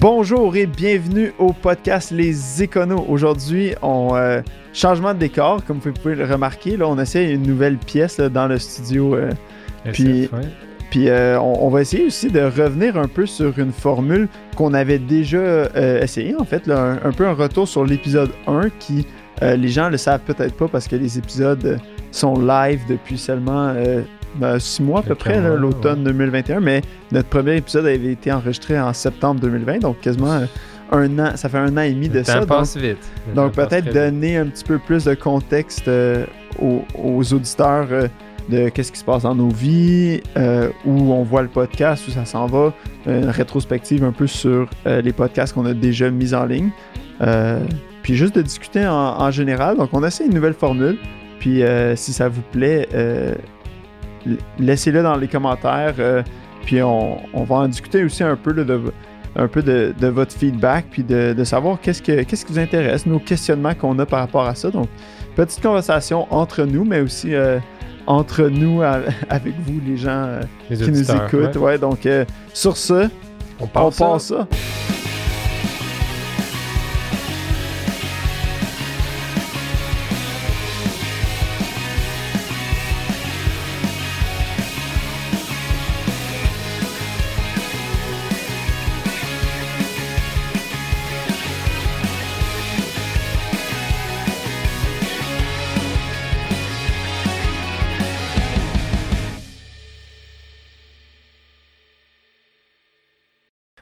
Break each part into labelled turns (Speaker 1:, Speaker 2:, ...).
Speaker 1: Bonjour et bienvenue au podcast Les Éconos. Aujourd'hui, on euh, changement de décor, comme vous pouvez le remarquer. Là, on essaie une nouvelle pièce là, dans le studio. euh, Puis-
Speaker 2: ouais.
Speaker 1: puis euh, on, on va essayer aussi de revenir un peu sur une formule qu'on avait déjà euh, essayé, en fait, là, un, un peu un retour sur l'épisode 1 qui, les gens le savent peut-être pas parce que les épisodes sont live depuis seulement 6 mois à peu près, l'automne 2021, mais notre premier épisode avait été enregistré en septembre 2020, donc quasiment un an, ça fait un an et demi de
Speaker 2: Le
Speaker 1: ça.
Speaker 2: temps
Speaker 1: donc-
Speaker 2: passe vite. Le
Speaker 1: donc peut-être
Speaker 2: vite.
Speaker 1: donner un petit peu plus de contexte euh, aux, aux auditeurs euh, de qu'est-ce qui se passe dans nos vies, euh, où on voit le podcast, où ça s'en va, une rétrospective un peu sur les podcasts qu'on a déjà mis en ligne. Puis juste de discuter en, en général. Donc on essaie une nouvelle formule. Puis si ça vous plaît, laissez-le dans les commentaires. euh, puis on, on va en discuter aussi un peu là, de, un peu de, de votre feedback, puis de, de savoir qu'est-ce, que, qu'est-ce qui vous intéresse, nos questionnements qu'on a par rapport à ça. Donc, petite conversation entre nous, mais aussi euh, entre nous, avec vous, les gens euh,
Speaker 2: Les
Speaker 1: qui nous écoutent.
Speaker 2: ouais.
Speaker 1: Ouais. donc, sur ce,
Speaker 2: On
Speaker 1: on
Speaker 2: passe ça.
Speaker 1: passe ça.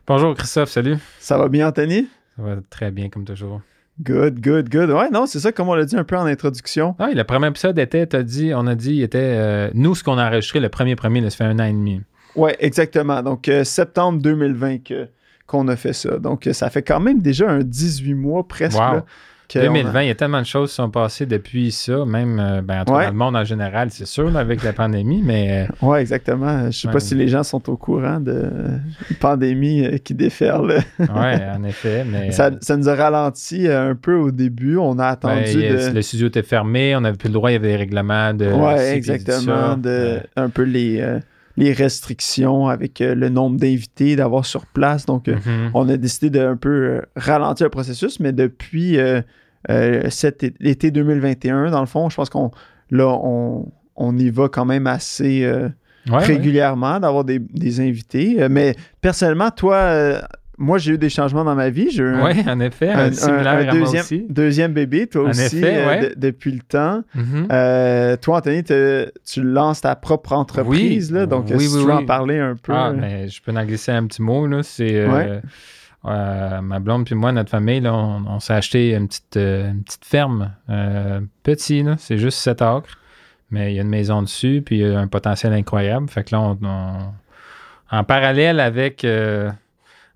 Speaker 2: Bonjour Christophe, salut.
Speaker 1: Ça va bien, Anthony?
Speaker 2: Ça va très bien comme toujours.
Speaker 1: Good, good, good. Ouais, non, c'est ça, comme on l'a dit un peu en introduction.
Speaker 2: Ah, le premier épisode était, t'as dit, on a dit, il était, euh, nous, ce qu'on a enregistré, le premier premier, là, ça fait un an et demi.
Speaker 1: Ouais, exactement. Donc, euh, septembre 2020 que- qu'on a fait ça. Donc, euh, ça fait quand même déjà un 18 mois presque.
Speaker 2: Wow.
Speaker 1: là, que on a-
Speaker 2: 2020, il y a tellement de choses qui sont passées depuis ça, même euh, ben, en tout cas,
Speaker 1: Ouais.
Speaker 2: dans le monde en général, c'est sûr, avec la pandémie, mais euh,
Speaker 1: Ouais, exactement. Je sais pas si les gens sont au courant de une pandémie euh, qui déferle.
Speaker 2: ouais, en effet. Mais,
Speaker 1: ça, ça nous a ralenti un peu au début. On a attendu
Speaker 2: ouais, il y a-
Speaker 1: de.
Speaker 2: le studio était fermé, on n'avait plus le droit, il y avait des règlements de. Puis
Speaker 1: exactement. De, un peu les, euh, les restrictions avec euh, le nombre d'invités, d'avoir sur place. Donc, euh,
Speaker 2: mhm.
Speaker 1: on a décidé de un peu euh, ralentir le processus, mais depuis cet é- l'été 2021, dans le fond, je pense qu'on là, on, on y va quand même assez
Speaker 2: ouais.
Speaker 1: régulièrement d'avoir des, des invités. Mais personnellement, toi, moi, j'ai eu des changements dans ma vie.
Speaker 2: Oui, en effet,
Speaker 1: un-
Speaker 2: un, similaire
Speaker 1: un
Speaker 2: à moi
Speaker 1: deuxième,
Speaker 2: aussi.
Speaker 1: deuxième bébé, toi
Speaker 2: En
Speaker 1: aussi,
Speaker 2: effet,
Speaker 1: euh,
Speaker 2: ouais.
Speaker 1: depuis le temps.
Speaker 2: Mhm.
Speaker 1: Euh, toi, Anthony, te- tu lances ta propre entreprise,
Speaker 2: Oui.
Speaker 1: là, donc
Speaker 2: Oui,
Speaker 1: si
Speaker 2: oui,
Speaker 1: tu veux en parler un peu.
Speaker 2: Ah, mais je peux en glisser un petit mot. Là. C'est, euh,
Speaker 1: Ouais.
Speaker 2: euh, ma blonde puis moi, notre famille, là, on, on s'est acheté une petite, une petite ferme. Petit, là, c'est juste 7 acres. Mais il y a une maison dessus, puis il y a un potentiel incroyable. Fait que là, on, on- en parallèle avec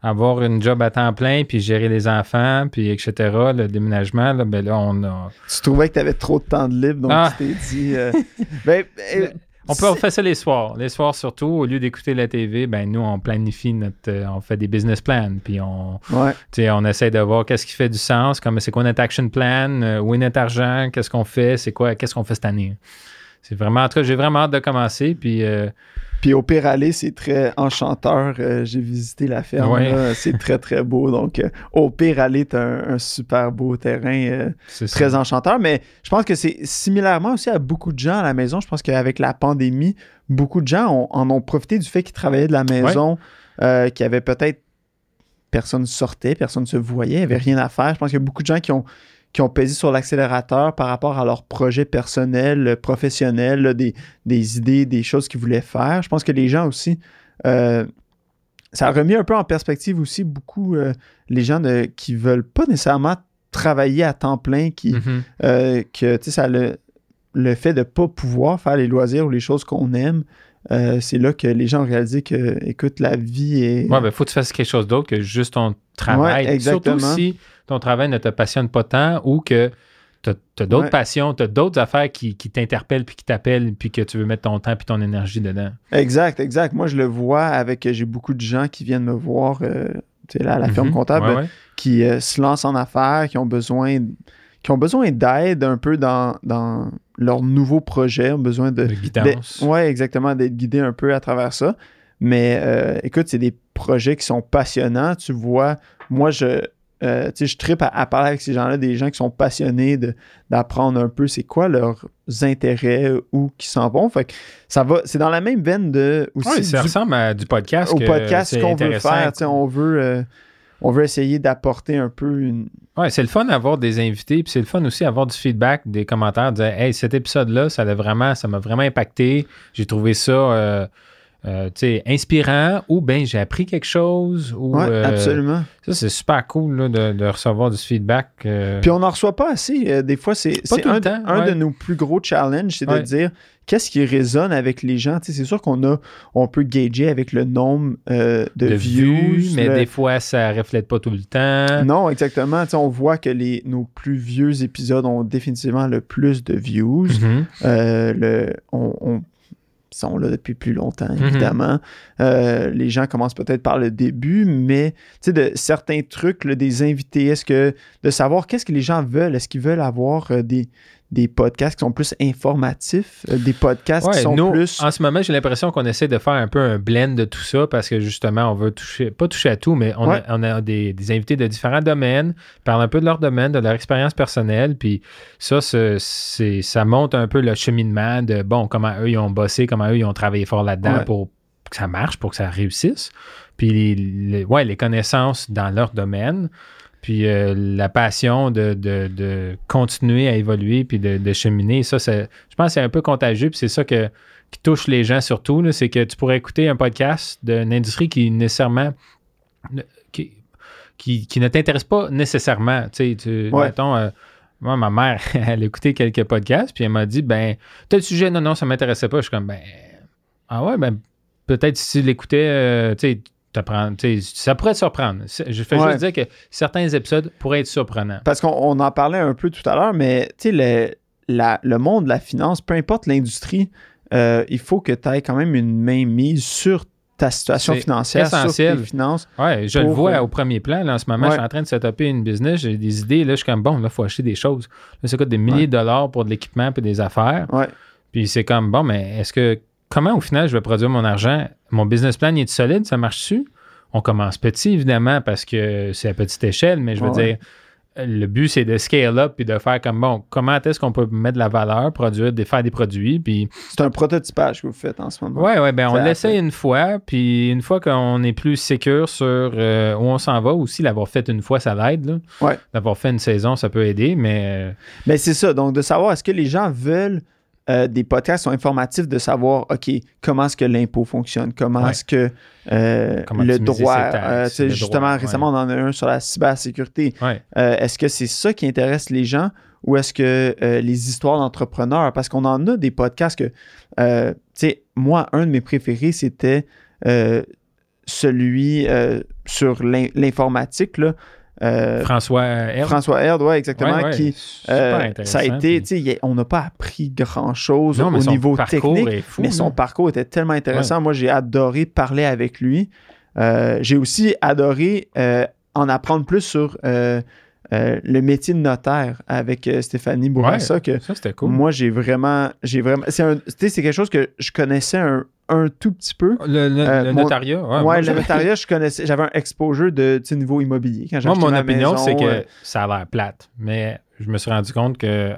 Speaker 2: avoir une job à temps plein, puis gérer les enfants, puis etc., le déménagement, là, ben là, on a...
Speaker 1: tu trouvais que tu avais trop de temps de libre, donc
Speaker 2: Ah.
Speaker 1: tu t'es dit. euh, ben, euh,
Speaker 2: On peut faire ça les soirs. Les soirs surtout, au lieu d'écouter la TV, ben nous, on planifie notre... euh, on fait des business plans, puis on...
Speaker 1: Ouais.
Speaker 2: On essaie de voir qu'est-ce qui fait du sens, comme c'est quoi notre action plan, où est notre argent, qu'est-ce qu'on fait, c'est quoi, qu'est-ce qu'on fait cette année? C'est vraiment, en tout cas, j'ai vraiment hâte de commencer, puis euh,
Speaker 1: Puis au Pire Aller, c'est très enchanteur. Euh, J'ai visité la ferme.
Speaker 2: Ouais.
Speaker 1: C'est très, très beau. Donc, euh, au Pire Aller, tu un, un super beau terrain. euh,
Speaker 2: ça.
Speaker 1: très enchanteur, mais je pense que c'est similairement aussi à beaucoup de gens à la maison. Je pense qu'avec la pandémie, beaucoup de gens ont- en ont profité du fait qu'ils travaillaient de la maison, qu'il y avait peut-être personne sortait, personne se voyait, il n'y avait rien à faire. Je pense qu'il y a beaucoup de gens qui ont, qui ont pesé sur l'accélérateur par rapport à leurs projets personnels, euh, professionnels, là, des, des idées, des choses qu'ils voulaient faire. Je pense que les gens aussi, euh, ça a remis un peu en perspective aussi beaucoup euh, les gens de, qui veulent pas nécessairement travailler à temps plein, qui,
Speaker 2: Mhm.
Speaker 1: euh, que tu sais, ça le, le fait de pas pouvoir faire les loisirs ou les choses qu'on aime, euh, c'est là que les gens ont réalisé que, écoute, la vie est.
Speaker 2: Ouais, ben, faut que tu fasses quelque chose d'autre que juste ton travail.
Speaker 1: Ouais, exactement.
Speaker 2: Surtout si ton travail ne te passionne pas tant ou que tu as, d'autres
Speaker 1: Ouais.
Speaker 2: passions, tu as d'autres affaires qui, qui t'interpellent puis qui t'appellent puis que tu veux mettre ton temps puis ton énergie dedans?
Speaker 1: Exact, exact. Moi, je le vois avec. J'ai beaucoup de gens qui viennent me voir euh, tu sais, là, à la ferme
Speaker 2: Mhm.
Speaker 1: comptable,
Speaker 2: Ouais, ouais.
Speaker 1: qui euh, se lancent en affaires, qui ont besoin, qui ont besoin d'aide un peu dans, dans leur nouveau projet, ont besoin de.
Speaker 2: De guidance.
Speaker 1: Oui, exactement, d'être guidé un peu à travers ça. Mais euh, écoute, c'est des projets qui sont passionnants. Tu vois, moi, je, euh, je tripe à, parler avec ces gens-là, des gens qui sont passionnés d'apprendre un peu c'est quoi leurs intérêts ou qui s'en vont. Fait que ça va, c'est dans la même veine de
Speaker 2: aussi. ça ressemble à du podcast.
Speaker 1: Au podcast qu'on veut faire. On veut, euh, on veut essayer d'apporter un peu une.
Speaker 2: Ouais, c'est le fun d'avoir des invités, puis c'est le fun aussi d'avoir du feedback, des commentaires, de dire Hey, cet épisode-là, ça vraiment, ça m'a vraiment impacté. J'ai trouvé ça. Euh, euh, inspirant ou bien j'ai appris quelque chose. Ou,
Speaker 1: euh, absolument.
Speaker 2: Ça, c'est super cool de, recevoir du feedback. Euh.
Speaker 1: Puis on n'en reçoit pas assez. des fois, c'est un, un de nos plus gros challenges, c'est de dire qu'est-ce qui résonne avec les gens. c'est sûr qu'on a on peut gager avec le nombre de, views.
Speaker 2: mais des fois, ça reflète pas tout le temps.
Speaker 1: Non, exactement. on voit que les, nos plus vieux épisodes ont définitivement le plus de views. Mm-hmm. le, on sont là depuis plus longtemps, mhm. évidemment. Euh, les gens commencent peut-être par le début, mais de certains trucs, des invités, est-ce que de savoir qu'est-ce que les gens veulent, est-ce qu'ils veulent avoir euh, des, des podcasts qui sont plus informatifs, euh, des podcasts qui sont plus.
Speaker 2: En ce moment, j'ai l'impression qu'on essaie de faire un peu un blend de tout ça parce que justement, on veut toucher, pas toucher à tout, mais on a, des, invités de différents domaines, parlent un peu de leur domaine, de leur expérience personnelle, puis ça, c'est, ça montre un peu le cheminement de bon, comment eux ils ont bossé, comment eux ils ont travaillé fort là-dedans pour que ça marche, pour que ça réussisse. Puis ouais, les connaissances dans leur domaine. Puis euh, la passion de, continuer à évoluer puis de, cheminer, ça, je pense que c'est un peu contagieux. Puis c'est ça que, qui touche les gens surtout. C'est que tu pourrais écouter un podcast d'une industrie qui nécessairement. qui, qui, ne t'intéresse pas nécessairement. Tu sais, mettons, euh, moi, ma mère, elle a écouté quelques podcasts, puis elle m'a dit ben, tel sujet, non, non, ça ne m'intéressait pas. Je suis comme ben, ah ouais, ben, peut-être si tu l'écoutais, euh, tu sais, ça pourrait te surprendre. Je fais juste dire que certains épisodes pourraient être surprenants.
Speaker 1: Parce qu'on en parlait un peu tout à l'heure, mais le, le monde de la finance, peu importe l'industrie, euh, il faut que tu aies quand même une main mise sur ta situation financière, essentiel. sur tes finances.
Speaker 2: Oui, je le vois au premier plan. en ce moment, je suis en train de setuper une business, j'ai des idées. Là, je suis comme, bon, là, il faut acheter des choses. Là, ça coûte des milliers de dollars pour de l'équipement et des affaires. Puis c'est comme, bon, mais est-ce que comment au final je vais produire mon argent? Mon business plan, il est solide? Ça marche-tu? On commence petit, évidemment, parce que c'est à petite échelle, mais je veux dire, le but, c'est de scale up puis de faire comme bon, comment est-ce qu'on peut mettre de la valeur, produire, des, faire des produits. Puis...
Speaker 1: C'est un prototypage que vous faites en ce moment.
Speaker 2: Oui, oui, ben on l'essaie une fois, puis une fois qu'on est plus sécure sur euh, où on s'en va, aussi, l'avoir fait une fois, ça l'aide.
Speaker 1: Ouais.
Speaker 2: D'avoir fait une saison, ça peut aider, mais. Euh,
Speaker 1: mais c'est ça, donc de savoir est-ce que les gens veulent euh, des podcasts sont informatifs de savoir, OK, comment est-ce que l'impôt fonctionne, comment est-ce que euh, le droit, euh, justement, récemment, on en a un sur la cybersécurité. est-ce que c'est ça qui intéresse les gens ou est-ce que les histoires d'entrepreneurs, parce qu'on en a des podcasts que, tu sais, moi, un de mes préférés, c'était celui sur l'informatique, là.
Speaker 2: Euh, François Herd.
Speaker 1: François Herd, oui, exactement. qui, euh, ça a été, tu sais, on n'a pas appris grand-chose au niveau technique, mais son parcours était tellement intéressant. Moi, j'ai adoré parler avec lui. Euh, j'ai aussi adoré en apprendre plus sur le métier de notaire avec Stéphanie Bourassa. que
Speaker 2: ça, c'était cool.
Speaker 1: Moi, j'ai vraiment, j'ai vraiment, c'est quelque chose que je connaissais un, un tout petit peu.
Speaker 2: Le, euh, notariat,
Speaker 1: ouais. le notariat, je connaissais, j'avais un exposure de niveau immobilier.
Speaker 2: Quand moi, mon opinion, c'est que euh, ça a l'air plate, mais je me suis rendu compte que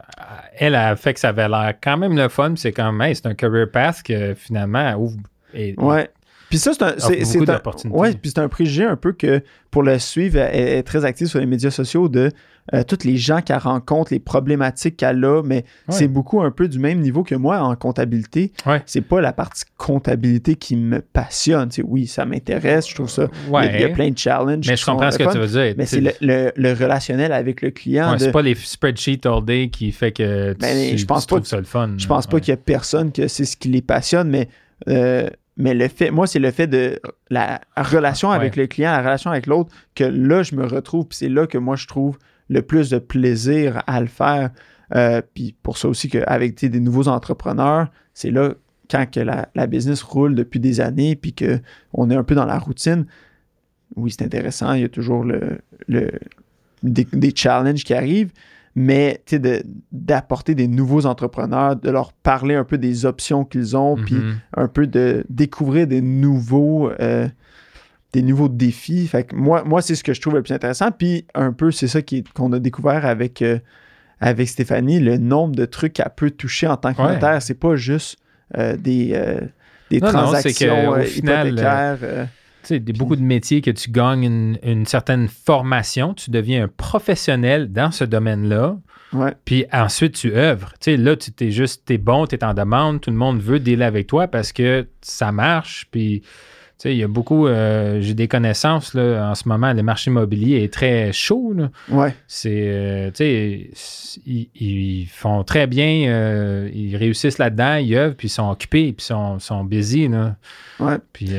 Speaker 2: elle a fait que ça avait l'air quand même le fun. C'est comme, hey, c'est un career path que finalement ouvre.
Speaker 1: Et, ouais. Puis ça, c'est un, c'est, un, ouais, puis c'est un préjugé un peu que pour le suivre, elle est très active sur les médias sociaux de euh, toutes les gens qu'elle rencontre, les problématiques qu'elle a, mais c'est beaucoup un peu du même niveau que moi en comptabilité. C'est pas la partie comptabilité qui me passionne. oui, ça m'intéresse, je trouve ça. Il, y a, plein de challenges.
Speaker 2: Mais je comprends ce que tu veux dire.
Speaker 1: Mais c'est le, relationnel avec le client.
Speaker 2: C'est pas les spreadsheets all day qui fait que ben, tu, je pense pas, ça le fun.
Speaker 1: Je pense pas qu'il y a personne que c'est ce qui les passionne, mais euh, mais le fait, moi, c'est le fait de la relation avec le client, la relation avec l'autre, que là, je me retrouve, puis c'est là que moi, je trouve le plus de plaisir à le faire. Euh, puis pour ça aussi qu'avec des nouveaux entrepreneurs, c'est là, quand que la, business roule depuis des années, puis qu'on est un peu dans la routine, oui, c'est intéressant, il y a toujours le, des, challenges qui arrivent, mais d'apporter des nouveaux entrepreneurs, de leur parler un peu des options qu'ils ont, puis mm-hmm. un peu de découvrir des nouveaux, euh, des nouveaux défis. Fait que moi, moi c'est ce que je trouve le plus intéressant. Puis un peu, c'est ça qu'on a découvert avec, euh, avec Stéphanie, le nombre de trucs qu'elle peut toucher en tant que
Speaker 2: Ouais.
Speaker 1: notaire. C'est pas juste euh, des, des
Speaker 2: Non, non, c'est que,
Speaker 1: transactions
Speaker 2: au final,
Speaker 1: hypothécaires.
Speaker 2: Tu sais, beaucoup de métiers que tu gagnes une, une certaine formation, tu deviens un professionnel dans ce domaine-là,
Speaker 1: ouais.
Speaker 2: puis ensuite tu œuvres. Tu sais, là, tu es juste, t'es bon, tu es en demande, tout le monde veut dealer avec toi parce que ça marche, puis il y a beaucoup, euh, j'ai des connaissances là, en ce moment, le marché immobilier est très chaud. là.
Speaker 1: Ouais.
Speaker 2: C'est, euh, tu sais, s- ils, ils font très bien, euh, ils réussissent là-dedans, ils œuvrent, puis ils sont occupés, puis ils sont, sont busy. Là.
Speaker 1: Ouais.
Speaker 2: Puis,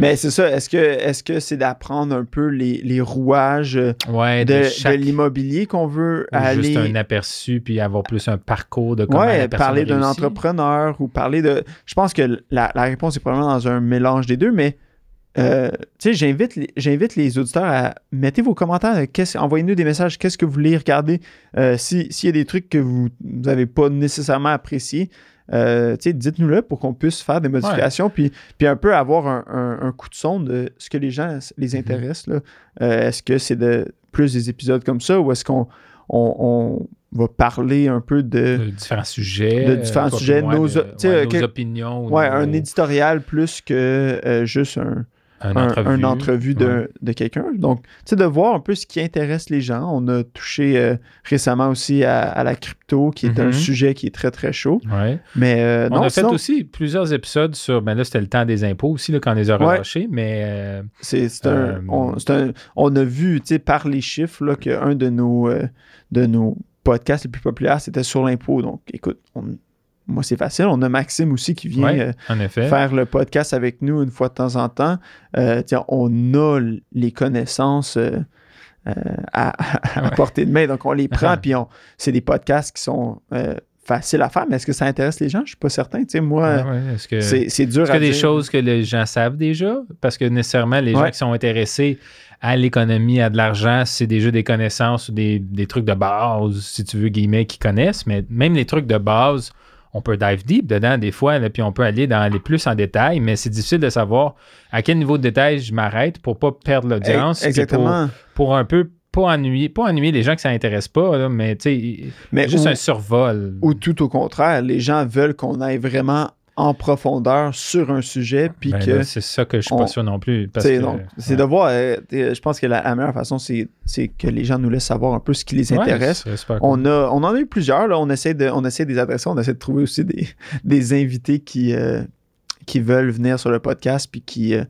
Speaker 1: Mais c'est ça. Est-ce que est-ce que c'est d'apprendre un peu les, les rouages
Speaker 2: ouais,
Speaker 1: de,
Speaker 2: de,
Speaker 1: de
Speaker 2: juste
Speaker 1: l'immobilier qu'on veut
Speaker 2: un
Speaker 1: aller
Speaker 2: aperçu, puis avoir plus un parcours de comment
Speaker 1: Ouais,
Speaker 2: la
Speaker 1: parler d'un entrepreneur ou parler de. Je pense que la, la réponse est probablement dans un mélange des deux, mais euh, tu sais, j'invite, les- j'invite les auditeurs à mettez vos commentaires, qu'est-ce- envoyez-nous des messages, qu'est-ce que vous voulez regarder. Euh, si- S'il y a des trucs que vous n'avez pas nécessairement appréciés, euh, tu sais, dites-nous-le pour qu'on puisse faire des modifications, puis, puis un peu avoir un, un- un coup de son de ce que les gens les
Speaker 2: Mhm.
Speaker 1: intéresse. là. Euh, est-ce que c'est de plus des épisodes comme ça ou est-ce qu'on on, on va parler un peu de
Speaker 2: de différents sujets.
Speaker 1: de différents
Speaker 2: euh,
Speaker 1: sujets, nos-
Speaker 2: de- ouais,
Speaker 1: euh,
Speaker 2: nos opinions.
Speaker 1: Ouais,
Speaker 2: nos-
Speaker 1: un éditorial plus que euh, juste un,
Speaker 2: un entrevue.
Speaker 1: un entrevue de,
Speaker 2: Ouais.
Speaker 1: de quelqu'un. Donc, tu sais, de voir un peu ce qui intéresse les gens. On a touché euh, récemment aussi à, à la crypto, qui est un
Speaker 2: Mhm.
Speaker 1: sujet qui est très, très chaud.
Speaker 2: Ouais.
Speaker 1: Mais euh,
Speaker 2: On
Speaker 1: non,
Speaker 2: a fait aussi plusieurs épisodes sur. Ben là, c'était le temps des impôts aussi, là, quand on les a
Speaker 1: Ouais.
Speaker 2: relâchés, mais. euh,
Speaker 1: c'est c'est un,
Speaker 2: euh,
Speaker 1: on, c'est un- on a vu, tu sais, par les chiffres, là, qu'un de nos, de nos podcasts les plus populaires, c'était sur l'impôt. Donc, écoute, on- moi, c'est facile. On a Maxime aussi qui vient
Speaker 2: ouais,
Speaker 1: euh,
Speaker 2: en effet.
Speaker 1: faire le podcast avec nous une fois de temps en temps. Euh, tiens, on a les connaissances euh, euh, à, à
Speaker 2: Ouais.
Speaker 1: portée de main, donc on les prend,
Speaker 2: Ah.
Speaker 1: puis on, c'est des podcasts qui sont faciles à faire, mais est-ce que ça intéresse les gens? Je suis pas certain. Tu sais, moi,
Speaker 2: Ouais, ouais.
Speaker 1: C'est, c'est dur
Speaker 2: Est-ce
Speaker 1: à
Speaker 2: qu'il y a des
Speaker 1: dire.
Speaker 2: choses que les gens savent déjà? Parce que nécessairement, les gens qui sont intéressés à l'économie, à de l'argent, c'est déjà des connaissances ou des, des trucs de base, si tu veux, guillemets, qu'ils connaissent. Mais même les trucs de base, on peut dive deep dedans des fois, là, puis on peut aller dans les plus en détail, mais c'est difficile de savoir à quel niveau de détail je m'arrête pour pas perdre l'audience. puis
Speaker 1: Exactement.
Speaker 2: Pour, pour un peu pas ennuyer, pas ennuyer les gens que ça intéresse pas, là, mais tu sais, juste
Speaker 1: ou,
Speaker 2: un survol.
Speaker 1: ou tout au contraire, les gens veulent qu'on aille vraiment en profondeur sur un sujet, puis
Speaker 2: Ben
Speaker 1: que
Speaker 2: c'est ça que je suis
Speaker 1: on-
Speaker 2: pas sûr non plus.
Speaker 1: c'est
Speaker 2: ouais.
Speaker 1: de voir. euh, t'sais, je pense que la, la meilleure façon, c'est, c'est que les gens nous laissent savoir un peu ce qui les intéresse.
Speaker 2: cool.
Speaker 1: On, a, on en a eu plusieurs. Là. On, essaie de, on essaie de les adresser. On essaie de trouver aussi des, des invités qui, euh, qui veulent venir sur le podcast puis qui, euh,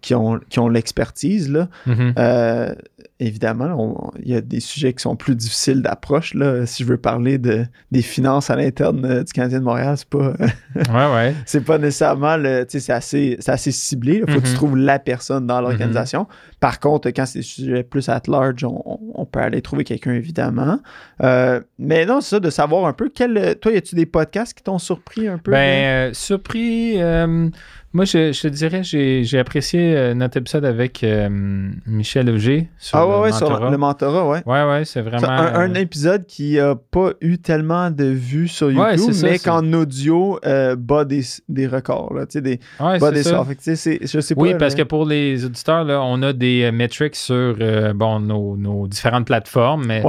Speaker 1: qui ont, qui ont l'expertise. Là.
Speaker 2: Mhm.
Speaker 1: Euh, évidemment, il y a des sujets qui sont plus difficiles d'approche. Là. Si je veux parler de, des finances à l'interne euh, du Canadien de Montréal, c'est pas,
Speaker 2: Ouais, ouais.
Speaker 1: c'est pas nécessairement le. C'est assez, c'est assez ciblé. Il faut que tu
Speaker 2: Mhm.
Speaker 1: trouves la personne dans l'organisation. Par contre, quand c'est des sujets plus at large, on, on- on peut aller trouver quelqu'un, évidemment. Euh, mais non, c'est ça, de savoir un peu. Quel, toi, y a-tu des podcasts qui t'ont surpris un peu?
Speaker 2: Ben, euh, surpris. Moi, je, je te dirais, j'ai apprécié euh, notre épisode avec euh, Michel Auger sur
Speaker 1: ah ouais,
Speaker 2: le
Speaker 1: ouais, sur
Speaker 2: mentorat.
Speaker 1: le mentorat, ouais.
Speaker 2: Ouais, ouais, c'est vraiment.
Speaker 1: Un, un
Speaker 2: euh,
Speaker 1: épisode qui a pas eu tellement de vues sur YouTube,
Speaker 2: Ouais, c'est ça,
Speaker 1: mais qu'en audio euh, bat des, des records, là, tu sais, des,
Speaker 2: ouais,
Speaker 1: bat des. Fait que, je sais pas.
Speaker 2: Oui, parce que pour les auditeurs, là, on a des metrics sur euh, bon, nos, nos différentes plateformes, mais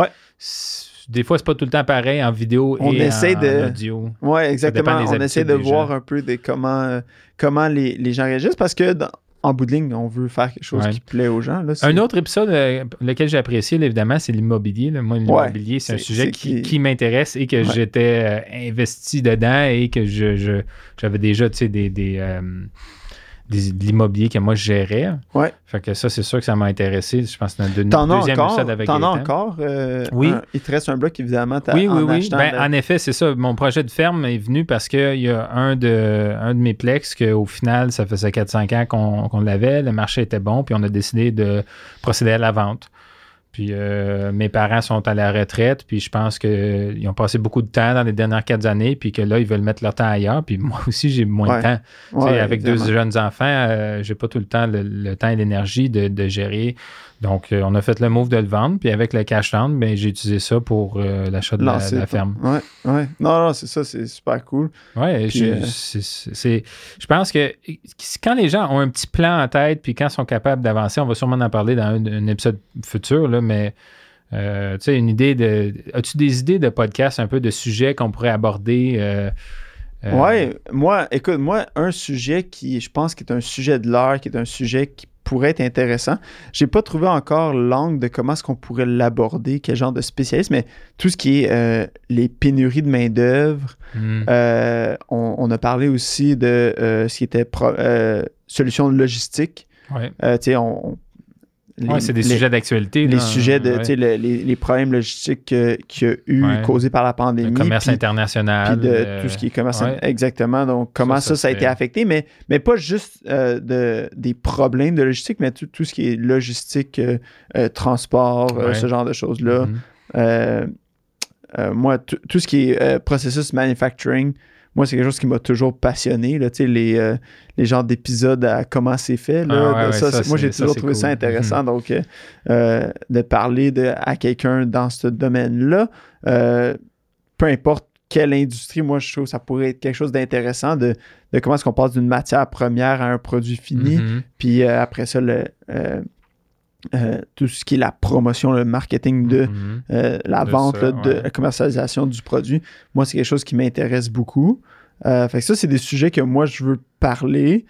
Speaker 2: des fois, c'est pas tout le temps pareil en vidéo
Speaker 1: On
Speaker 2: et
Speaker 1: essaie
Speaker 2: en,
Speaker 1: de-
Speaker 2: audio.
Speaker 1: Ouais, exactement. On essaie de voir
Speaker 2: gens.
Speaker 1: un peu des, comment, euh, comment les, les gens réagissent parce que dans- en bout de ligne, on veut faire quelque chose
Speaker 2: Ouais.
Speaker 1: qui plaît aux gens. Là,
Speaker 2: Un autre épisode, euh, lequel j'ai apprécié, évidemment, c'est l'immobilier. Moi, l'immobilier, c'est un sujet qui,
Speaker 1: qui-
Speaker 2: qui m'intéresse et que
Speaker 1: Ouais.
Speaker 2: j'étais euh, investi dedans et que je, je- j'avais déjà, tu sais, des, des, des- de l'immobilier que moi, je gérais.
Speaker 1: Ouais.
Speaker 2: Fait que ça, c'est sûr que ça m'a intéressé. Je pense que c'est notre deuxième
Speaker 1: encore?
Speaker 2: épisode avec
Speaker 1: T'en as encore? euh,
Speaker 2: Oui.
Speaker 1: un- il te reste un bloc, évidemment.
Speaker 2: Oui, oui,
Speaker 1: en
Speaker 2: oui. Ben, En effet, c'est ça. Mon projet de ferme est venu parce qu'il y a un de, un de mes plex qu'au final, ça faisait 4-5 ans qu'on qu'on l'avait. Le marché était bon, puis on a décidé de procéder à la vente. Puis euh, mes parents sont à la retraite, puis je pense qu'ils ont passé beaucoup de temps dans les dernières quatre années, puis que là, ils veulent mettre leur temps ailleurs. Puis moi aussi, j'ai moins
Speaker 1: Ouais.
Speaker 2: de temps.
Speaker 1: Ouais,
Speaker 2: avec deux jeunes enfants, euh, j'ai pas tout le temps le, le temps et l'énergie de, de gérer Donc, euh, on a fait le move de le vendre, puis avec le cash down, ben, j'ai utilisé ça pour euh, l'achat de la, de ferme.
Speaker 1: Ouais, ouais. Non, non, c'est ça, c'est super cool.
Speaker 2: Ouais,
Speaker 1: Puis, euh,
Speaker 2: je pense que quand les gens ont un petit plan en tête, puis quand ils sont capables d'avancer, on va sûrement en parler dans un, un épisode futur, là, mais euh, tu sais, une idée de. As-tu des idées de podcast, un peu de sujets qu'on pourrait aborder? euh, euh,
Speaker 1: Ouais, moi, écoute, moi, un sujet qui, je pense, qui est un sujet de l'heure, qui est un sujet qui pourrait être intéressant. J'ai pas trouvé encore l'angle de comment est-ce qu'on pourrait l'aborder, quel genre de spécialiste, mais tout ce qui est euh, les pénuries de main-d'œuvre.
Speaker 2: hmm,
Speaker 1: euh, on, on a parlé aussi de ce qui était euh, solutions logistiques.
Speaker 2: ouais.
Speaker 1: Tu sais, on, on-
Speaker 2: Ouais, c'est des
Speaker 1: les-
Speaker 2: sujets d'actualité.
Speaker 1: les sujets de,
Speaker 2: ouais.
Speaker 1: le- les, les problèmes logistiques que- qu'il y a eu
Speaker 2: Ouais.
Speaker 1: causés par la
Speaker 2: Le
Speaker 1: pandémie.
Speaker 2: commerce
Speaker 1: puis-
Speaker 2: international.
Speaker 1: puis de
Speaker 2: euh,
Speaker 1: tout ce qui est commerce. Exactement. Donc, comment ça,
Speaker 2: ça
Speaker 1: ça, a été affecté, mais, mais pas juste euh, de, des problèmes de logistique, mais tout, tout ce qui est logistique, euh, transport, ce genre de choses-là. Euh, moi, tout ce qui est processus manufacturing, moi, c'est quelque chose qui m'a toujours passionné. Là, tu sais, les, euh, les genres d'épisodes à comment c'est fait. Là,
Speaker 2: Ah ouais, ouais,
Speaker 1: ça, moi, j'ai toujours trouvé ça intéressant. Donc, euh, euh, de parler de, à quelqu'un dans ce domaine-là, euh, peu importe quelle industrie, moi, je trouve que ça pourrait être quelque chose d'intéressant de, de comment est-ce qu'on passe d'une matière première à un produit fini.
Speaker 2: Mhm.
Speaker 1: Puis après ça, le, euh, tout ce qui est la promotion, le marketing de
Speaker 2: Mhm.
Speaker 1: euh, la
Speaker 2: De
Speaker 1: vente,
Speaker 2: ça,
Speaker 1: là, de
Speaker 2: ouais.
Speaker 1: la commercialisation du produit. Moi, c'est quelque chose qui m'intéresse beaucoup. Euh, fait que ça, c'est des sujets que moi, je veux parler.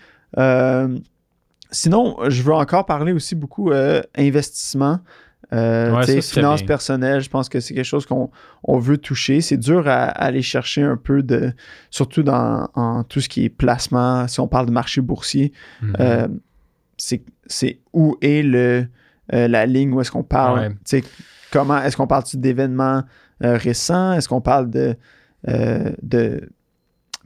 Speaker 1: Sinon, je veux encore parler aussi beaucoup investissement.
Speaker 2: Ouais, ça,
Speaker 1: finances personnelles, je pense que c'est quelque chose qu'on on veut toucher. C'est dur à, à aller chercher un peu de, surtout dans en tout ce qui est placement. Si on parle de marché boursier,
Speaker 2: Mhm.
Speaker 1: c'est c'est où est le, euh, la ligne où est-ce qu'on parle.
Speaker 2: Ouais.
Speaker 1: Comment est-ce qu'on parle d'événements euh, récents? Est-ce qu'on parle de, euh, de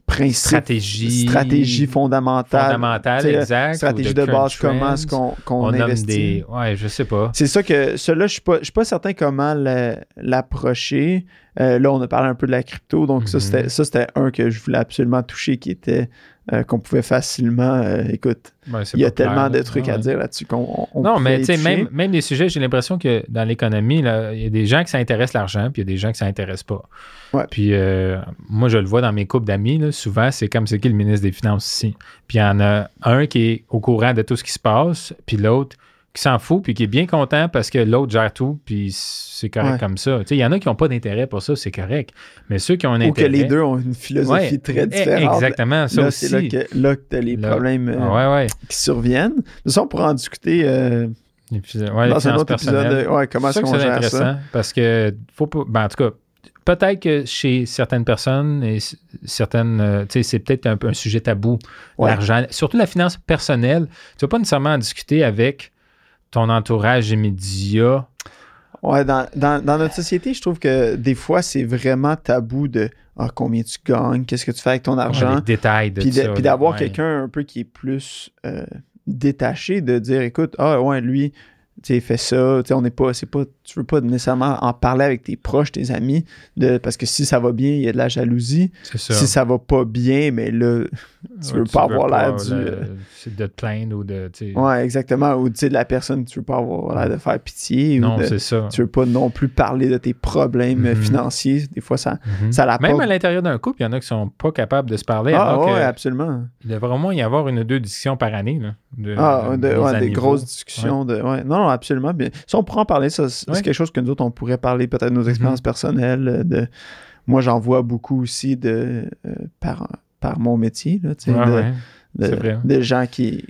Speaker 1: principes,
Speaker 2: stratégie.
Speaker 1: stratégie fondamentale?
Speaker 2: fondamentale, exact.
Speaker 1: stratégie de, base, comment est-ce qu'on investit?
Speaker 2: des. Ouais, je sais pas.
Speaker 1: C'est ça que, cela, je je suis pas certain comment le- l'approcher. Là, on a parlé un peu de la crypto, donc ça,
Speaker 2: Mhm.
Speaker 1: c'était, ça, c'était un que je voulais absolument toucher, qui était euh, qu'on pouvait facilement, euh, écoute, il y a
Speaker 2: clair,
Speaker 1: tellement de trucs à dire là-dessus qu'on on
Speaker 2: Non, mais tu sais, même, même les sujets, j'ai l'impression que dans l'économie, il y a des gens qui s'intéressent l'argent, puis il y a des gens qui s'intéressent pas.
Speaker 1: Ouais.
Speaker 2: Puis euh, moi, je le vois dans mes couples d'amis, là, souvent, c'est comme c'est qui le ministre des Finances ici? Puis il y en a un qui est au courant de tout ce qui se passe, puis l'autre qui s'en fout, puis qui est bien content parce que l'autre gère tout, puis c'est correct
Speaker 1: Ouais.
Speaker 2: comme ça. Tu il y en a qui n'ont pas d'intérêt pour ça, c'est correct. Mais ceux qui ont un
Speaker 1: Ou que
Speaker 2: intérêt.
Speaker 1: les deux ont une philosophie
Speaker 2: Ouais,
Speaker 1: très
Speaker 2: eh,
Speaker 1: différente.
Speaker 2: Exactement, ça
Speaker 1: là,
Speaker 2: aussi.
Speaker 1: c'est là que, là que t'as les
Speaker 2: Là.
Speaker 1: problèmes euh,
Speaker 2: ouais,
Speaker 1: qui surviennent. De toute façon, on pourra en discuter euh, dans un épisode. de- comment est-ce qu'on gère
Speaker 2: intéressant
Speaker 1: ça?
Speaker 2: parce que faut pas. ben, en tout cas, peut-être que chez certaines personnes et certaines, euh, tu sais, c'est peut-être un peu un sujet tabou,
Speaker 1: Ouais.
Speaker 2: l'argent, surtout la finance personnelle. Tu vas pas nécessairement en discuter avec ton entourage immédiat.
Speaker 1: Ouais, dans, dans- dans notre société, je trouve que des fois, c'est vraiment tabou de ah, combien tu gagnes, qu'est-ce que tu fais avec ton argent?
Speaker 2: les détails de
Speaker 1: Puis de-
Speaker 2: ça.
Speaker 1: puis d'avoir
Speaker 2: ouais.
Speaker 1: quelqu'un un peu qui est plus euh, détaché, de dire écoute, ah ouais, lui, tu fait ça, tu on n'est pas, c'est pas, tu veux pas nécessairement en parler avec tes proches, tes amis, de, parce que si ça va bien, il y a de la jalousie.
Speaker 2: C'est ça.
Speaker 1: Si ça va pas bien, mais là, tu veux
Speaker 2: Ouais,
Speaker 1: pas avoir l'air du,
Speaker 2: le-
Speaker 1: euh,
Speaker 2: c'est de te plaindre ou de. tu
Speaker 1: ouais, exactement, ou tu sais, de la personne, tu veux pas avoir l'air de faire pitié,
Speaker 2: non,
Speaker 1: ou de-
Speaker 2: c'est ça.
Speaker 1: tu veux pas non plus parler de tes problèmes euh,
Speaker 2: Mhm.
Speaker 1: financiers. Des fois, ça,
Speaker 2: Mhm.
Speaker 1: ça l'apporte.
Speaker 2: Même à l'intérieur d'un couple, il y en a qui sont pas capables de se parler.
Speaker 1: Ah,
Speaker 2: alors
Speaker 1: ouais,
Speaker 2: que
Speaker 1: absolument.
Speaker 2: Il devrait au moins y avoir une ou deux discussions par année. Là, de,
Speaker 1: Ah,
Speaker 2: de
Speaker 1: de- ouais, des grosses discussions. De, ouais. Non, non, absolument. Bien. Ça, on pourra en parler. Ça, c'est
Speaker 2: Ouais.
Speaker 1: quelque chose que nous autres, on pourrait parler peut-être de nos expériences
Speaker 2: Mhm.
Speaker 1: personnelles. euh, De... Moi, j'en vois beaucoup aussi de, euh, par, par mon métier. Là,
Speaker 2: Ouais,
Speaker 1: de,
Speaker 2: ouais.
Speaker 1: de-
Speaker 2: c'est vrai.
Speaker 1: de gens qui,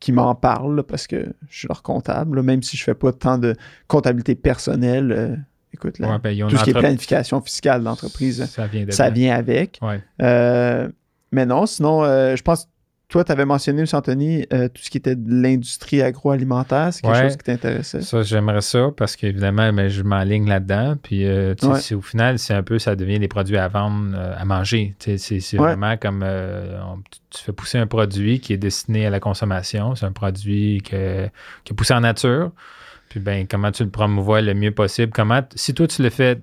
Speaker 1: qui m'en parlent là, parce que je suis leur comptable. là, même si je fais pas tant de comptabilité personnelle. euh, écoute, là,
Speaker 2: ben,
Speaker 1: tout ce qui est planification fiscale d'entreprise,
Speaker 2: Ça vient
Speaker 1: ça vient avec. Euh, mais non, sinon, je pense que toi, tu avais mentionné aussi, Anthony, euh, tout ce qui était de l'industrie agroalimentaire. C'est quelque
Speaker 2: Ouais.
Speaker 1: chose qui t'intéressait?
Speaker 2: Ça, j'aimerais ça parce qu'évidemment, ben, je m'enligne là-dedans. Puis, euh,
Speaker 1: Ouais.
Speaker 2: au final, c'est un peu, ça devient des produits à vendre, euh, à manger. C'est
Speaker 1: Ouais.
Speaker 2: vraiment comme on- tu- fais pousser un produit qui est destiné à la consommation. C'est un produit que- qui est poussé en nature. Puis, ben, comment tu le promouvois le mieux possible? Comment, si toi, tu le fais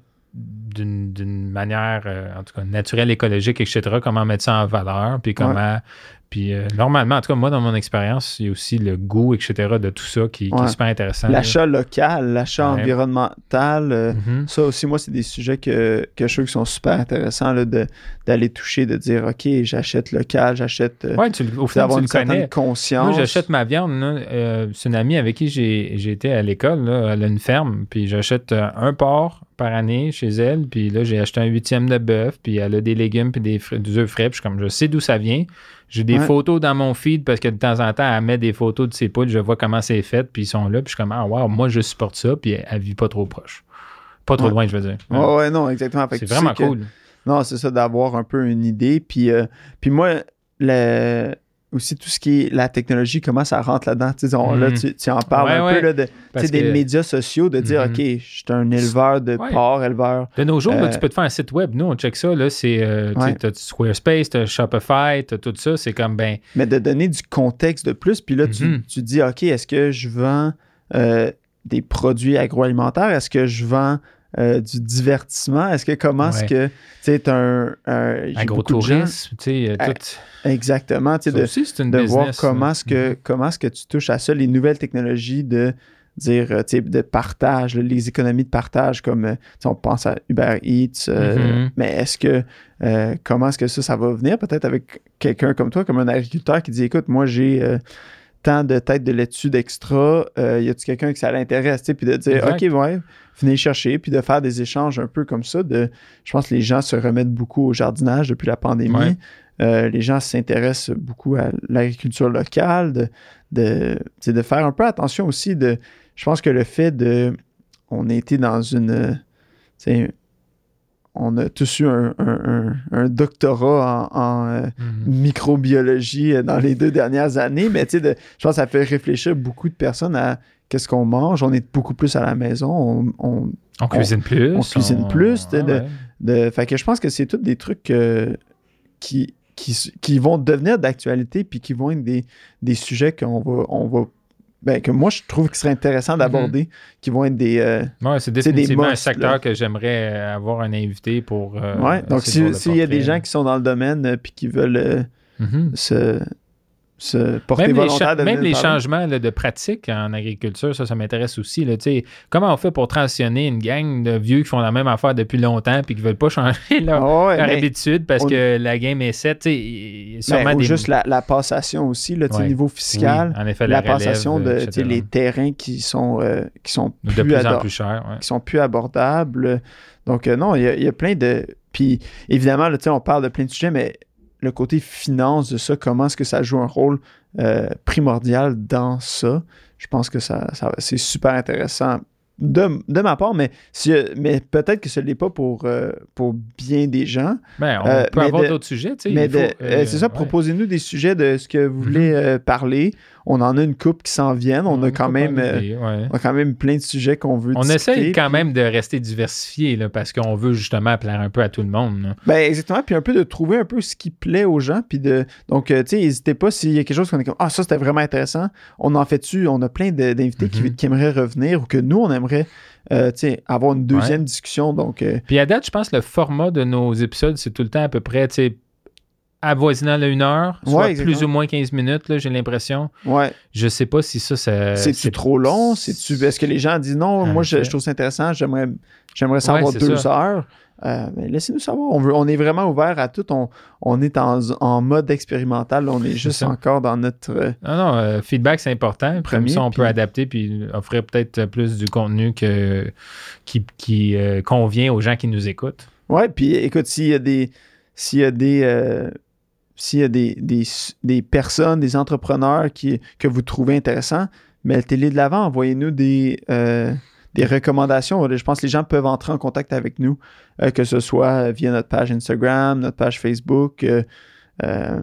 Speaker 2: d'une d'une manière, euh, en tout cas, naturelle, écologique, etc., comment mettre ça en valeur, puis comment. Puis euh, normalement, en tout cas, moi, dans mon expérience, il y a aussi le goût, etc., de tout ça qui, qui
Speaker 1: Ouais.
Speaker 2: est super intéressant.
Speaker 1: L'achat local, l'achat
Speaker 2: Ouais.
Speaker 1: environnemental, euh,
Speaker 2: Mhm.
Speaker 1: ça aussi, moi, c'est des sujets que, que je trouve qui sont super intéressants là, de- d'aller toucher, de dire, OK, j'achète local, j'achète.
Speaker 2: Ouais, tu, au final, tu
Speaker 1: une
Speaker 2: le connais.
Speaker 1: conscience.
Speaker 2: Moi, j'achète ma viande. c'est une amie avec qui j'ai j'ai été à l'école. Elle a une ferme. Puis j'achète un porc par année chez elle. Puis là, j'ai acheté un huitième de bœuf. Puis elle a des légumes puis des, des œufs frais. Puis je, suis comme, je sais d'où ça vient. J'ai des
Speaker 1: Ouais.
Speaker 2: photos dans mon feed parce que de temps en temps, elle met des photos de ses poules. Je vois comment c'est fait. Puis ils sont là. Puis je suis comme, ah, wow, moi, je supporte ça. Puis elle, elle vit pas trop proche. Pas trop
Speaker 1: Ouais.
Speaker 2: loin, je veux dire.
Speaker 1: Ouais, ouais, non, exactement.
Speaker 2: C'est vraiment
Speaker 1: que-
Speaker 2: cool.
Speaker 1: Non, c'est ça, d'avoir un peu une idée. Puis, euh, puis moi, le- aussi tout ce qui est la technologie, comment ça rentre là-dedans. Tu on- Là,
Speaker 2: Mhm.
Speaker 1: tu, tu en parles
Speaker 2: Ouais,
Speaker 1: un
Speaker 2: ouais.
Speaker 1: peu là, de, tu des
Speaker 2: que-
Speaker 1: médias sociaux, de dire,
Speaker 2: Mhm.
Speaker 1: OK, je suis un éleveur de
Speaker 2: Ouais.
Speaker 1: porc, éleveur.
Speaker 2: De nos jours, là,
Speaker 1: Euh,
Speaker 2: tu peux te faire un site web. Nous, on check ça. Là, c'est, euh, tu t'as Squarespace, t'as Shopify, t'as tout ça. C'est comme, ben,
Speaker 1: mais de donner du contexte de plus. Puis là, tu,
Speaker 2: Mhm.
Speaker 1: tu dis, OK, est-ce que je vends euh, des produits agroalimentaires? Est-ce que je vends euh, du divertissement? Est-ce que comment est-ce que, tu sais, un... un gens-
Speaker 2: agrotourisme, tu sais,
Speaker 1: Ah,
Speaker 2: tout.
Speaker 1: Exactement, tu sais, de,
Speaker 2: aussi, c'est une
Speaker 1: de voir comment est-ce que, comment est-ce que tu touches à ça, les nouvelles technologies de dire, euh, tu sais, de partage, les économies de partage, comme, euh, tu sais, on pense à Uber Eats, euh,
Speaker 2: Mhm.
Speaker 1: mais est-ce que, euh, comment est-ce que ça, ça va venir? Peut-être avec quelqu'un comme toi, comme un agriculteur qui dit, écoute, moi, j'ai tant de têtes de laitue d'extra, euh, y a-tu quelqu'un que ça l'intéresse, puis de dire,
Speaker 2: Exact.
Speaker 1: OK, ouais, venez chercher, puis de faire des échanges un peu comme ça, de, je pense que les gens se remettent beaucoup au jardinage depuis la pandémie.
Speaker 2: Ouais.
Speaker 1: Euh, les gens s'intéressent beaucoup à l'agriculture locale, de, de, de faire un peu attention aussi de. Je pense que le fait de. On été dans une. On a tous eu un, un- un- un doctorat en, en, euh,
Speaker 2: Mhm.
Speaker 1: microbiologie euh, dans les deux dernières années, mais tu sais, de- je pense que ça fait réfléchir beaucoup de personnes à qu'est-ce qu'on mange. On est beaucoup plus à la maison. On, on-
Speaker 2: On cuisine plus.
Speaker 1: on cuisine plus,
Speaker 2: Ah
Speaker 1: de-
Speaker 2: ouais.
Speaker 1: de, fait que je pense que c'est tous des trucs euh, qui, qui, qui vont devenir d'actualité puis qui vont être des, des sujets qu'on va, on va ben, que moi je trouve qui serait intéressant d'aborder, qui vont être des. euh,
Speaker 2: Ouais, c'est
Speaker 1: des
Speaker 2: définitivement un secteur
Speaker 1: là.
Speaker 2: que j'aimerais euh, avoir un invité pour. euh,
Speaker 1: ouais. Donc si- s'il y a des gens qui sont dans le domaine euh, puis qui veulent euh,
Speaker 2: Mhm.
Speaker 1: se, se porter
Speaker 2: Même les,
Speaker 1: volontaire
Speaker 2: cha-
Speaker 1: de
Speaker 2: même
Speaker 1: venir
Speaker 2: les
Speaker 1: parler?
Speaker 2: changements là, de pratique en agriculture, ça, ça m'intéresse aussi. Là, comment on fait pour transitionner une gang de vieux qui font la même affaire depuis longtemps puis qui veulent pas changer leur,
Speaker 1: Ah ouais,
Speaker 2: leur
Speaker 1: mais-
Speaker 2: habitude parce
Speaker 1: on-
Speaker 2: que la game est set? Tu sais,
Speaker 1: ben,
Speaker 2: sûrement
Speaker 1: ou
Speaker 2: des...
Speaker 1: juste la, la passation aussi, là,
Speaker 2: Ouais.
Speaker 1: niveau fiscal,
Speaker 2: Oui, en effet,
Speaker 1: la,
Speaker 2: la, relève,
Speaker 1: passation de
Speaker 2: etc.
Speaker 1: les terrains qui sont, euh, qui sont
Speaker 2: de
Speaker 1: plus,
Speaker 2: plus en plus cher. ouais.
Speaker 1: qui sont plus abordables. Donc, euh, non, il y, a- il y a plein de. Puis, évidemment, là, on parle de plein de sujets, mais le côté finance de ça, comment est-ce que ça joue un rôle euh, primordial dans ça, je pense que ça, ça- c'est super intéressant de, de ma part, mais, si, mais peut-être que ce n'est pas pour, euh, pour bien des gens.
Speaker 2: Ben, on
Speaker 1: Euh,
Speaker 2: peut
Speaker 1: mais
Speaker 2: avoir d'autres sujets. tu sais,
Speaker 1: Mais c'est ça,
Speaker 2: ouais.
Speaker 1: proposez-nous des sujets de ce que vous
Speaker 2: Mhm.
Speaker 1: voulez parler. On en a une coupe qui s'en viennent. On, a quand même, euh,
Speaker 2: ouais.
Speaker 1: on a quand même plein de sujets qu'on veut
Speaker 2: On
Speaker 1: discuter.
Speaker 2: essaye quand
Speaker 1: puis-
Speaker 2: même de rester diversifié là, parce qu'on veut justement plaire un peu à tout le monde. là.
Speaker 1: Ben exactement, puis un peu de trouver un peu ce qui plaît aux gens, puis de donc euh, tu sais, n'hésitez pas s'il y a quelque chose qu'on est comme ah ça c'était vraiment intéressant, on en fait tu, on a plein d'invités qui,
Speaker 2: Mhm.
Speaker 1: qui aimeraient revenir ou que nous on aimerait euh, avoir une deuxième discussion donc euh,
Speaker 2: Puis à date, je pense que le format de nos épisodes, c'est tout le temps à peu près, tu sais, avoisinant le 1 heure, soit
Speaker 1: Ouais,
Speaker 2: plus ou moins 15 minutes, là, j'ai l'impression.
Speaker 1: ouais,
Speaker 2: Je sais pas si ça, ça
Speaker 1: c'est tu trop long, c'est tu est-ce que les gens disent non, moi je, trouve ça intéressant, j'aimerais j'aimerais ça
Speaker 2: Ouais,
Speaker 1: deux
Speaker 2: ça.
Speaker 1: heures. Euh, mais laissez-nous savoir. On, veut, on est vraiment ouvert à tout. On, on est en, en mode expérimental. On est juste
Speaker 2: ça.
Speaker 1: encore dans notre. euh,
Speaker 2: Non, non, euh, feedback, c'est important. Comme
Speaker 1: Premier,
Speaker 2: ça, on peut adapter puis offrir peut-être plus du contenu que, qui, qui convient aux gens qui nous écoutent.
Speaker 1: Ouais, puis écoute, s'il y a des. S'il y a des. Euh, s'il y a des, personnes, des entrepreneurs que vous trouvez intéressants, mettez-les de l'avant, envoyez-nous des, euh, des recommandations. Je pense que les gens peuvent entrer en contact avec nous, euh, que ce soit via notre page Instagram, notre page Facebook. euh, euh,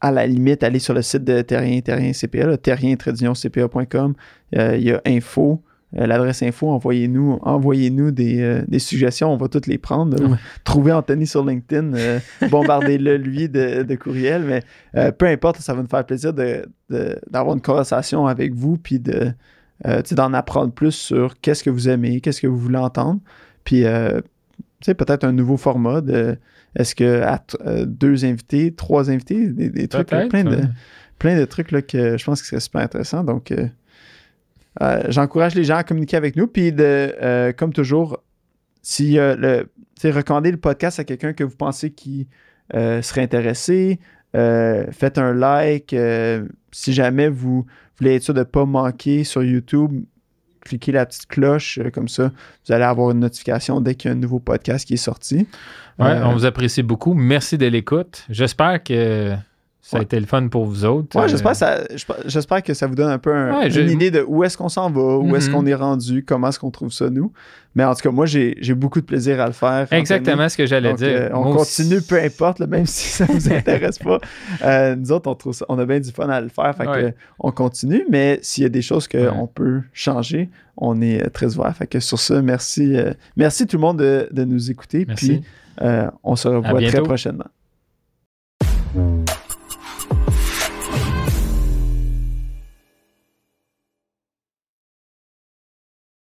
Speaker 1: à la limite, aller sur le site de Terrien, Terrien CPA, terrien-cpa.com. Euh, Il y a info, euh, l'adresse info, envoyez-nous envoyez-nous des, euh, des suggestions, on va toutes les prendre. là.
Speaker 2: Ouais.
Speaker 1: Trouvez Anthony sur LinkedIn, euh, bombardez-le lui de, de courriel, mais peu importe, ça va nous faire plaisir de- de- d'avoir une conversation avec vous, puis de, d'en apprendre plus sur qu'est-ce que vous aimez, qu'est-ce que vous voulez entendre. Puis, peut-être un nouveau format de est-ce que à deux invités, trois invités, des, trucs, plein, de, plein de trucs là, que je pense que serait super intéressant. Donc, euh, euh, j'encourage les gens à communiquer avec nous. Puis, de, comme toujours, si le, recommander le podcast à quelqu'un que vous pensez qui serait intéressé, faites un like. si jamais vous voulez être sûr de ne pas manquer sur YouTube, cliquez la petite cloche, euh, comme ça, vous allez avoir une notification dès qu'il y a un nouveau podcast qui est sorti.
Speaker 2: Ouais, euh, on vous apprécie beaucoup. Merci de l'écoute. J'espère que ça a été le fun pour vous autres.
Speaker 1: Ouais, j'espère, euh, que ça vous donne un peu une idée de où est-ce qu'on s'en va, où est-ce mhm. qu'on est rendu, comment est-ce qu'on trouve ça, nous. Mais en tout cas, moi, j'ai beaucoup de plaisir à le faire.
Speaker 2: Exactement ce que j'allais dire. Euh,
Speaker 1: on continue, peu importe, même si ça ne vous intéresse pas. Euh, nous autres, on, trouve on a bien du fun à le faire. Fait on continue, mais s'il y a des choses qu'on peut changer, on est très ouvert. Fait que sur ça, merci, merci tout le monde de, nous écouter. Puis on se revoit très prochainement.